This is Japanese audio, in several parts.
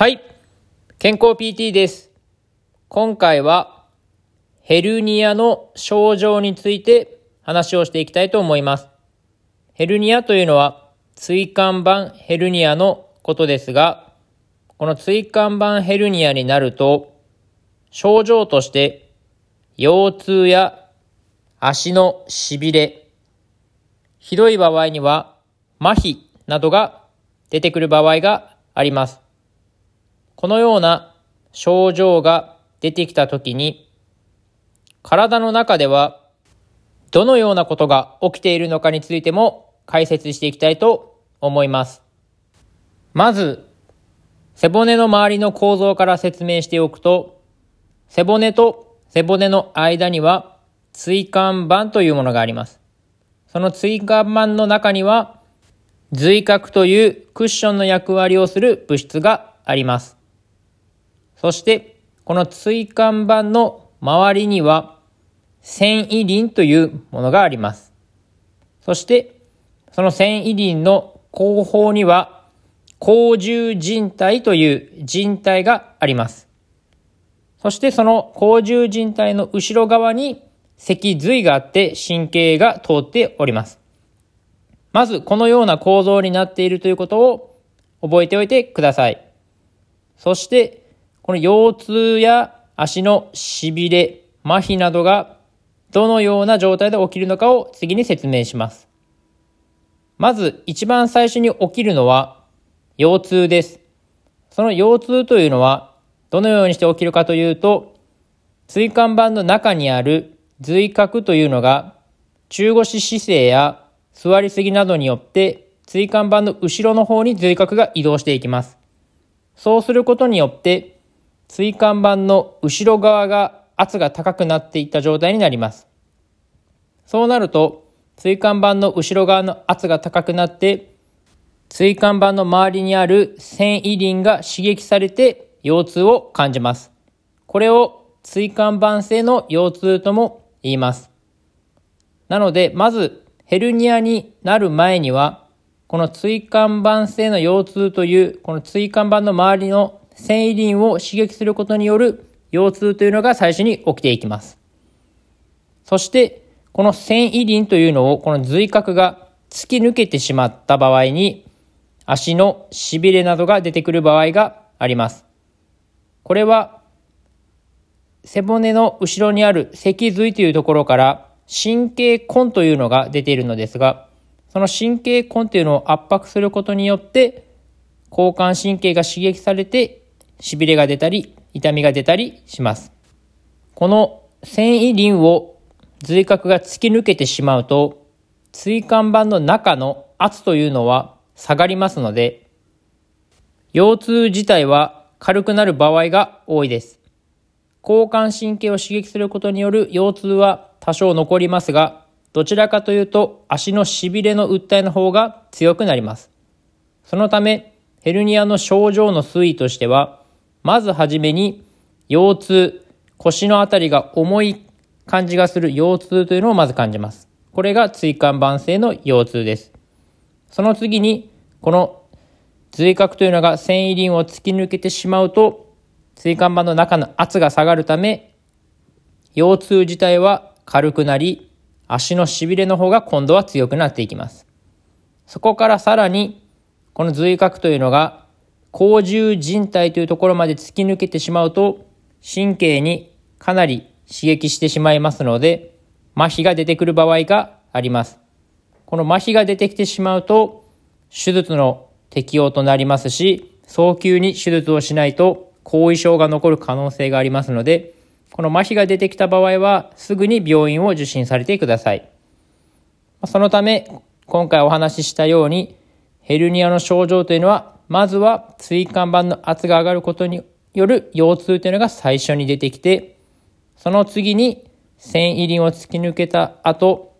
はい。健康 PT です。今回はヘルニアの症状について話をしていきたいと思います。ヘルニアというのは椎間板ヘルニアのことですが、この椎間板ヘルニアになると症状として腰痛や足の痺れ、ひどい場合には麻痺などが出てくる場合があります。このような症状が出てきたときに、体の中ではどのようなことが起きているのかについても解説していきたいと思います。まず、背骨の周りの構造から説明しておくと、背骨と背骨の間には椎間板というものがあります。その椎間板の中には髄核というクッションの役割をする物質があります。そして、この椎間板の周りには繊維輪というものがあります。そして、その繊維輪の後方には甲状靭帯という靭帯があります。そしてその甲状靭帯の後ろ側に脊髄があって神経が通っております。まずこのような構造になっているということを覚えておいてください。そしてこの腰痛や足の痺れ、麻痺などがどのような状態で起きるのかを次に説明します。まず一番最初に起きるのは腰痛です。その腰痛というのはどのようにして起きるかというと、椎間板の中にある髄核というのが中腰姿勢や座りすぎなどによって椎間板の後ろの方に髄核が移動していきます。そうすることによって椎間板の後ろ側が圧が高くなっていった状態になります。そうなると椎間板の後ろ側の圧が高くなって椎間板の周りにある繊維輪が刺激されて腰痛を感じます。これを椎間板性の腰痛とも言います。なので、まずヘルニアになる前には、この椎間板性の腰痛という、この椎間板の周りの繊維輪を刺激することによる腰痛というのが最初に起きていきます。そして、この繊維輪というのを、この髄核が突き抜けてしまった場合に、足の痺れなどが出てくる場合があります。これは、背骨の後ろにある脊髄というところから神経根というのが出ているのですが、その神経根というのを圧迫することによって、交感神経が刺激されて、痺れが出たり、痛みが出たりします。この繊維輪を髄核が突き抜けてしまうと、椎間板の中の圧というのは下がりますので、腰痛自体は軽くなる場合が多いです。交感神経を刺激することによる腰痛は多少残りますが、どちらかというと足の痺れの訴えの方が強くなります。そのため、ヘルニアの症状の推移としては、まずはじめに腰痛、腰のあたりが重い感じがする腰痛というのをまず感じます。これが椎間板性の腰痛です。その次に、この髄核というのが繊維輪を突き抜けてしまうと、椎間板の中の圧が下がるため、腰痛自体は軽くなり、足の痺れの方が今度は強くなっていきます。そこからさらに、この髄核というのが、甲状靭帯というところまで突き抜けてしまうと、神経にかなり刺激してしまいますので、麻痺が出てくる場合があります。この麻痺が出てきてしまうと、手術の適用となりますし、早急に手術をしないと後遺症が残る可能性がありますので、この麻痺が出てきた場合は、すぐに病院を受診されてください。そのため、今回お話ししたように、ヘルニアの症状というのは、まずは椎間板の圧が上がることによる腰痛というのが最初に出てきて、その次に繊維輪を突き抜けた後、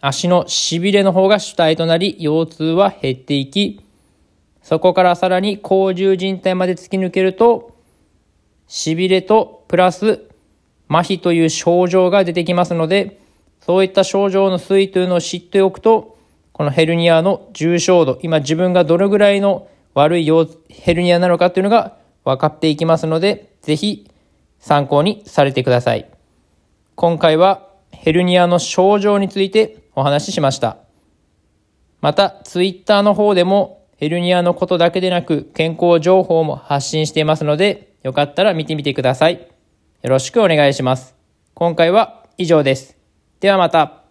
足の痺れの方が主体となり、腰痛は減っていき、そこからさらに甲状靭帯まで突き抜けると、痺れとプラス麻痺という症状が出てきますので、そういった症状の推移というのを知っておくと、このヘルニアの重症度、今自分がどれぐらいの悪いヘルニアなのかというのが分かっていきますので、ぜひ参考にされてください。今回はヘルニアの症状についてお話ししました。また、ツイッターの方でもヘルニアのことだけでなく健康情報も発信していますので、よかったら見てみてください。よろしくお願いします。今回は以上です。ではまた。